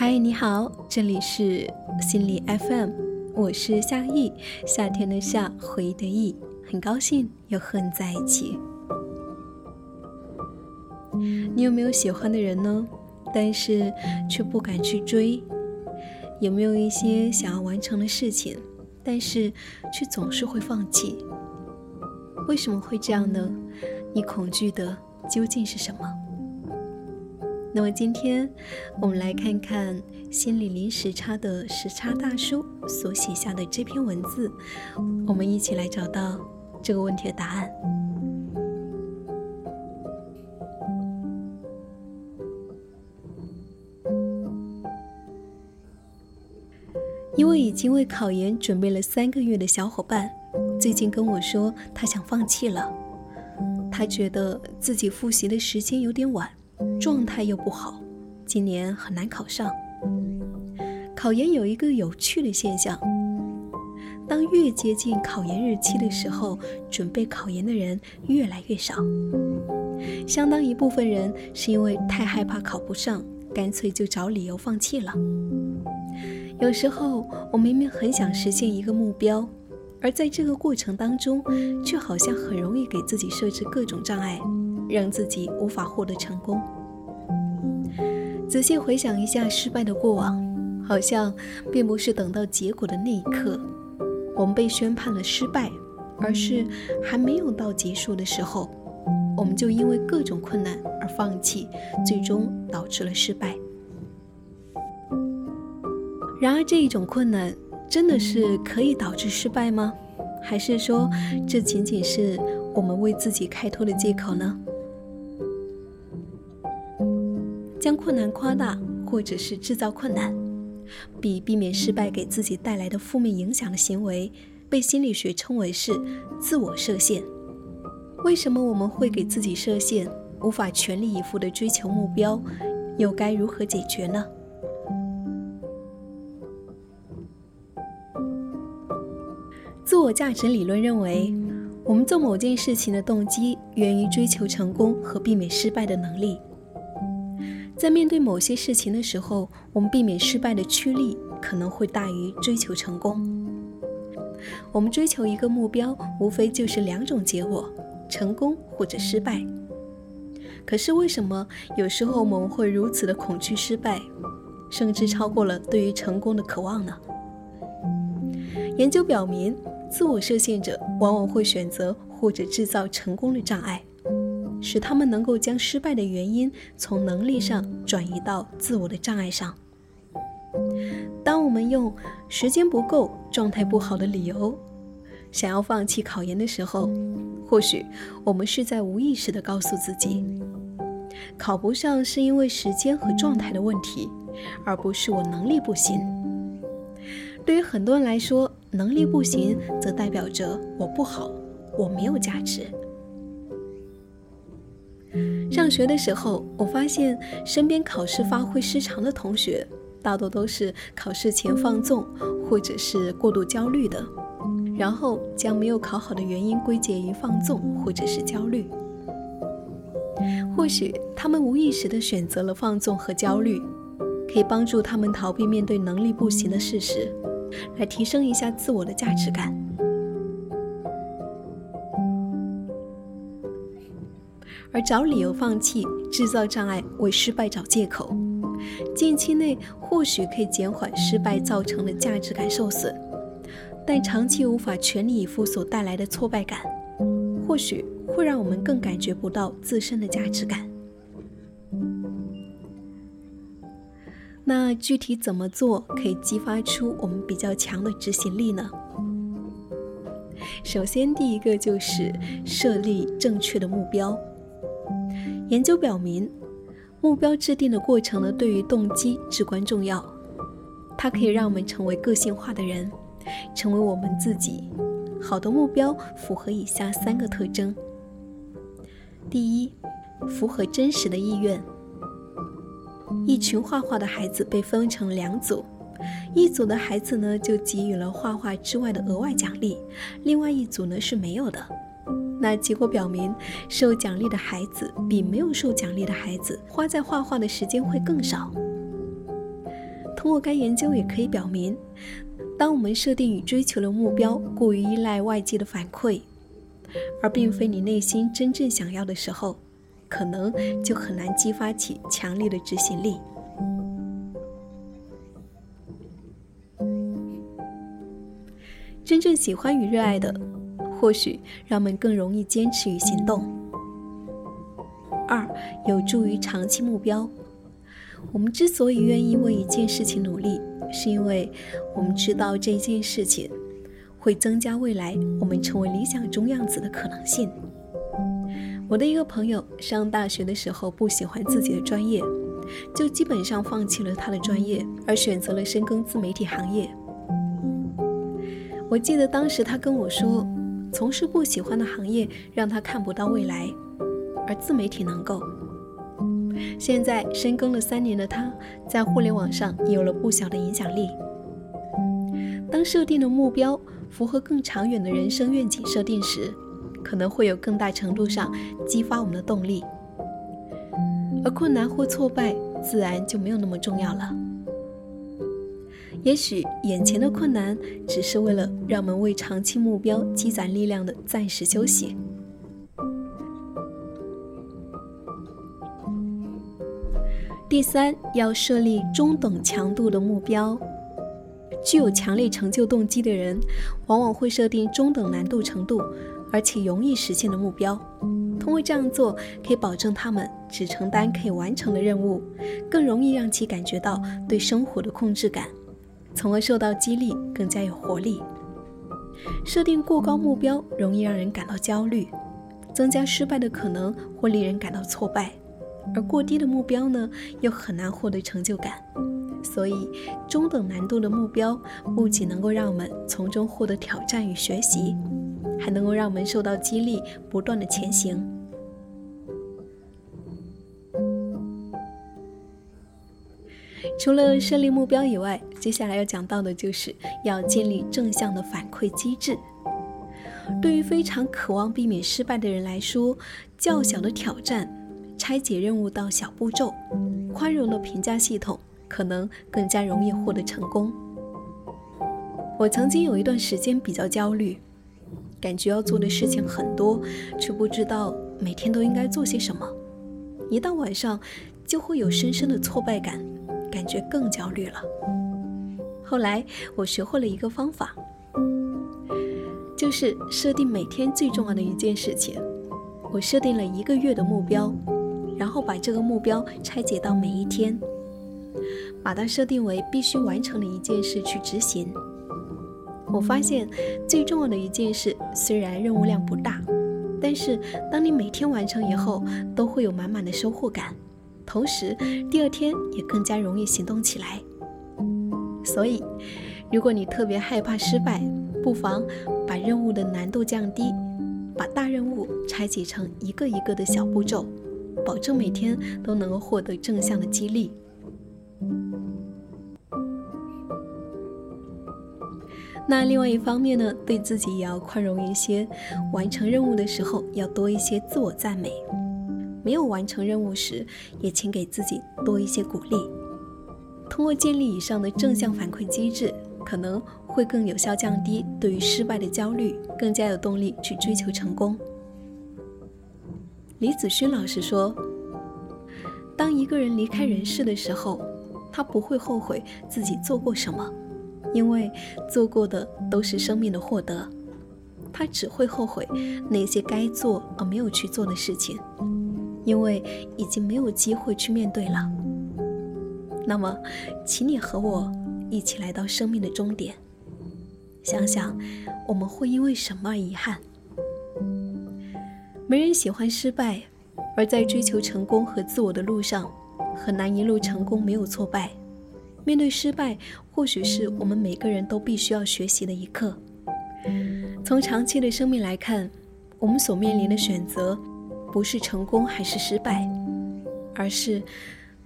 嗨，你好，这里是心理 FM，我是夏意，夏天的夏，回忆的忆，很高兴又和你在一起。你有没有喜欢的人呢？但是却不敢去追？有没有一些想要完成的事情，但是却总是会放弃？为什么会这样呢？你恐惧的究竟是什么？那么今天，我们来看看心理零时差的时差大叔所写下的这篇文字，我们一起来找到这个问题的答案。一位已经为考研准备了三个月的小伙伴，最近跟我说，他想放弃了。他觉得自己复习的时间有点晚。状态又不好，今年很难考上。考研有一个有趣的现象，当越接近考研日期的时候，准备考研的人越来越少。相当一部分人是因为太害怕考不上，干脆就找理由放弃了。有时候我明明很想实现一个目标，而在这个过程当中，却好像很容易给自己设置各种障碍。让自己无法获得成功。仔细回想一下失败的过往，好像并不是等到结果的那一刻，我们被宣判了失败，而是还没有到结束的时候，我们就因为各种困难而放弃，最终导致了失败。然而，这一种困难真的是可以导致失败吗？还是说，这仅仅是我们为自己开脱的借口呢？将困难夸大，或者是制造困难，比避免失败给自己带来的负面影响的行为，被心理学称为是自我设限。为什么我们会给自己设限，无法全力以赴地追求目标？又该如何解决呢？自我价值理论认为，我们做某件事情的动机源于追求成功和避免失败的能力。在面对某些事情的时候，我们避免失败的驱力可能会大于追求成功。我们追求一个目标，无非就是两种结果：成功或者失败。可是为什么有时候我们会如此的恐惧失败，甚至超过了对于成功的渴望呢？研究表明，自我设限者往往会选择或者制造成功的障碍。使他们能够将失败的原因从能力上转移到自我的障碍上。当我们用时间不够、状态不好的理由想要放弃考研的时候，或许我们是在无意识地告诉自己，考不上是因为时间和状态的问题，而不是我能力不行。对于很多人来说，能力不行则代表着我不好，我没有价值。上学的时候，我发现身边考试发挥失常的同学，大多都是考试前放纵，或者是过度焦虑的，然后将没有考好的原因归结于放纵或者是焦虑。或许他们无意识地选择了放纵和焦虑，可以帮助他们逃避面对能力不行的事实，来提升一下自我的价值感。而找理由放弃、制造障碍、为失败找借口，近期内或许可以减缓失败造成的价值感受损，但长期无法全力以赴所带来的挫败感，或许会让我们更感觉不到自身的价值感。那具体怎么做可以激发出我们比较强的执行力呢？首先，第一个就是设立正确的目标。研究表明，目标制定的过程呢，对于动机至关重要。它可以让我们成为个性化的人，成为我们自己。好的目标符合以下三个特征：第一，符合真实的意愿。一群画画的孩子被分成两组，一组的孩子呢，就给予了画画之外的额外奖励，另外一组呢是没有的。那结果表明，受奖励的孩子比没有受奖励的孩子花在画画的时间会更少。通过该研究也可以表明，当我们设定与追求的目标过于依赖外界的反馈，而并非你内心真正想要的时候，可能就很难激发起强烈的执行力。真正喜欢与热爱的，或许让我们更容易坚持与行动。二，有助于长期目标。我们之所以愿意为一件事情努力，是因为我们知道这件事情会增加未来我们成为理想中样子的可能性。我的一个朋友上大学的时候不喜欢自己的专业，就基本上放弃了他的专业，而选择了深耕自媒体行业。我记得当时他跟我说，从事不喜欢的行业让他看不到未来，而自媒体能够。现在深耕了三年的他，在互联网上有了不小的影响力。当设定的目标符合更长远的人生愿景设定时，可能会有更大程度上激发我们的动力，而困难或挫败自然就没有那么重要了。也许眼前的困难只是为了让我们为长期目标积攒力量的暂时休息。第三，要设立中等强度的目标。具有强烈成就动机的人，往往会设定中等难度程度，而且容易实现的目标。通过这样做，可以保证他们只承担可以完成的任务，更容易让其感觉到对生活的控制感。从而受到激励，更加有活力。设定过高目标容易让人感到焦虑，增加失败的可能或令人感到挫败；而过低的目标呢，又很难获得成就感。所以，中等难度的目标不仅能够让我们从中获得挑战与学习，还能够让我们受到激励，不断的前行。除了设立目标以外，接下来要讲到的就是要建立正向的反馈机制。对于非常渴望避免失败的人来说，较小的挑战、拆解任务到小步骤、宽容的评价系统，可能更加容易获得成功。我曾经有一段时间比较焦虑，感觉要做的事情很多，却不知道每天都应该做些什么。一到晚上，就会有深深的挫败感。感觉更焦虑了。后来我学会了一个方法，就是设定每天最重要的一件事情。我设定了一个月的目标，然后把这个目标拆解到每一天，把它设定为必须完成的一件事去执行。我发现最重要的一件事虽然任务量不大，但是当你每天完成以后，都会有满满的收获感。同时，第二天也更加容易行动起来。所以，如果你特别害怕失败，不妨把任务的难度降低，把大任务拆解成一个一个的小步骤，保证每天都能够获得正向的激励。那另外一方面呢，对自己也要宽容一些，完成任务的时候要多一些自我赞美。没有完成任务时，也请给自己多一些鼓励。通过建立以上的正向反馈机制，可能会更有效降低对于失败的焦虑，更加有动力去追求成功。李子勋老师说：“当一个人离开人世的时候，他不会后悔自己做过什么，因为做过的都是生命的获得。他只会后悔那些该做而没有去做的事情。”因为已经没有机会去面对了。那么，请你和我一起来到生命的终点，想想我们会因为什么而遗憾？没人喜欢失败，而在追求成功和自我的路上，很难一路成功没有挫败。面对失败，或许是我们每个人都必须要学习的一课。从长期的生命来看，我们所面临的选择。不是成功还是失败，而是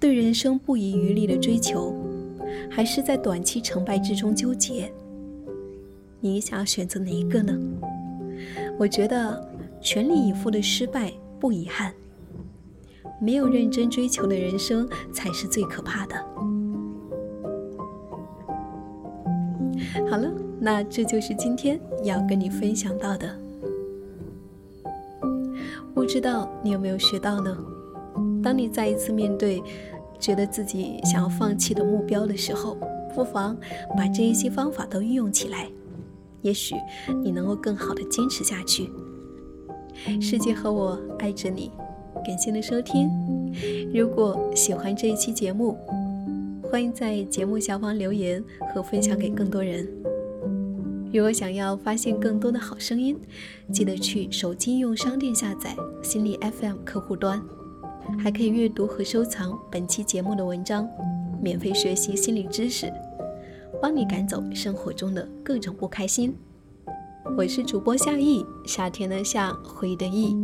对人生不遗余力的追求，还是在短期成败之中纠结。你想要选择哪一个呢？我觉得全力以赴的失败不遗憾，没有认真追求的人生才是最可怕的。好了，那这就是今天要跟你分享到的。不知道你有没有学到呢？当你再一次面对觉得自己想要放弃的目标的时候，不妨把这一些方法都运用起来，也许你能够更好的坚持下去。世界和我爱着你，感谢你的收听。如果喜欢这一期节目，欢迎在节目下方留言和分享给更多人。如果想要发现更多的好声音，记得去手机应用商店下载心理 FM 客户端，还可以阅读和收藏本期节目的文章，免费学习心理知识，帮你赶走生活中的各种不开心。我是主播夏意，夏天的夏，回忆的意。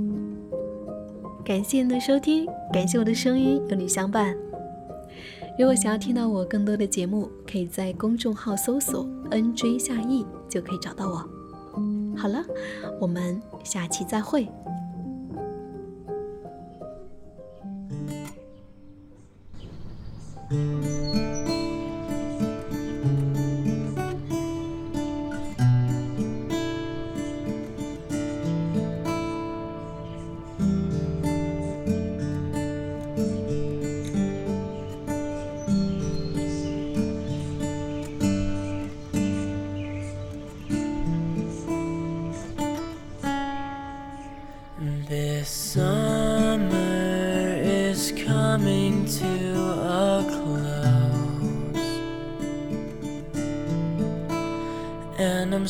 感谢你的收听，感谢我的声音有你相伴。如果想要听到我更多的节目，可以在公众号搜索 “nj 夏意”就可以找到我。好了，我们下期再会。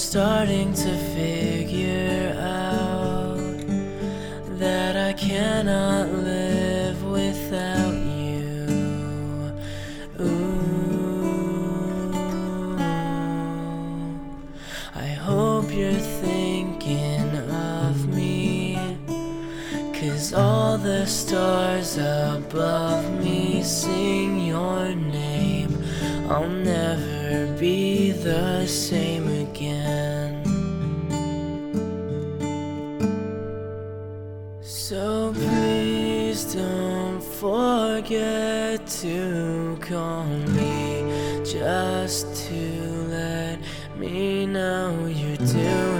Starting to forget to call me just to let me know you're doing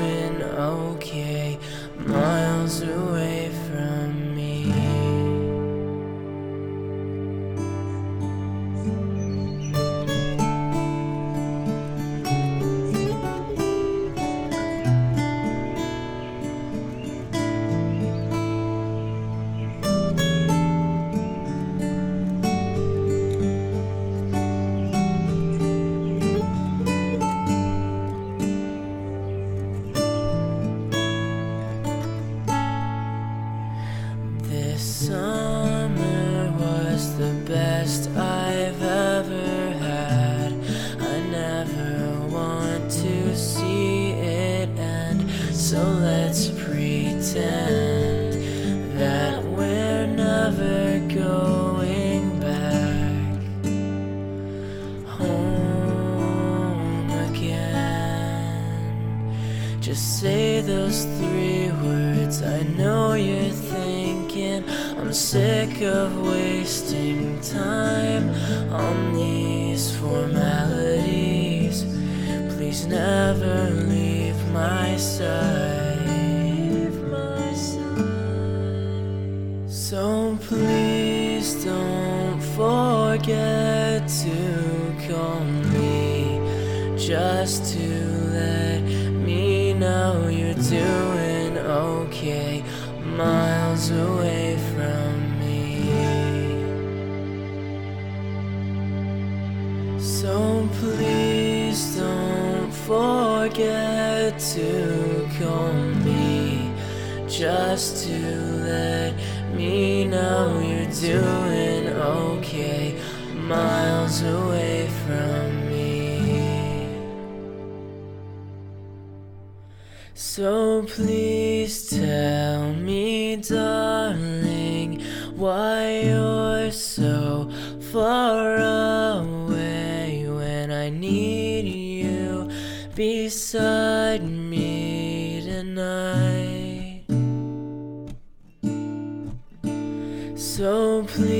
so let's pretend that we're never going back home again. Just say those three words. I know you're thinking I'm sick of wasting time on these formalities. Please never leave my side. Forget to call me just to let me know you're doing okay miles away from me. So please don't forget to call me just to let me know you're doing okay miles away from me. So please tell me, darling, why you're so far away when I need you beside me tonight. So please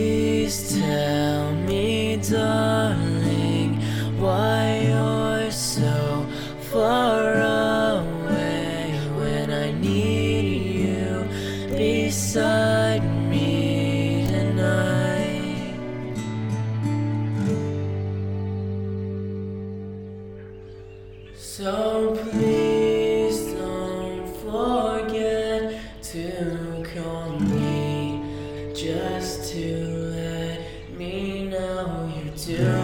Yeah.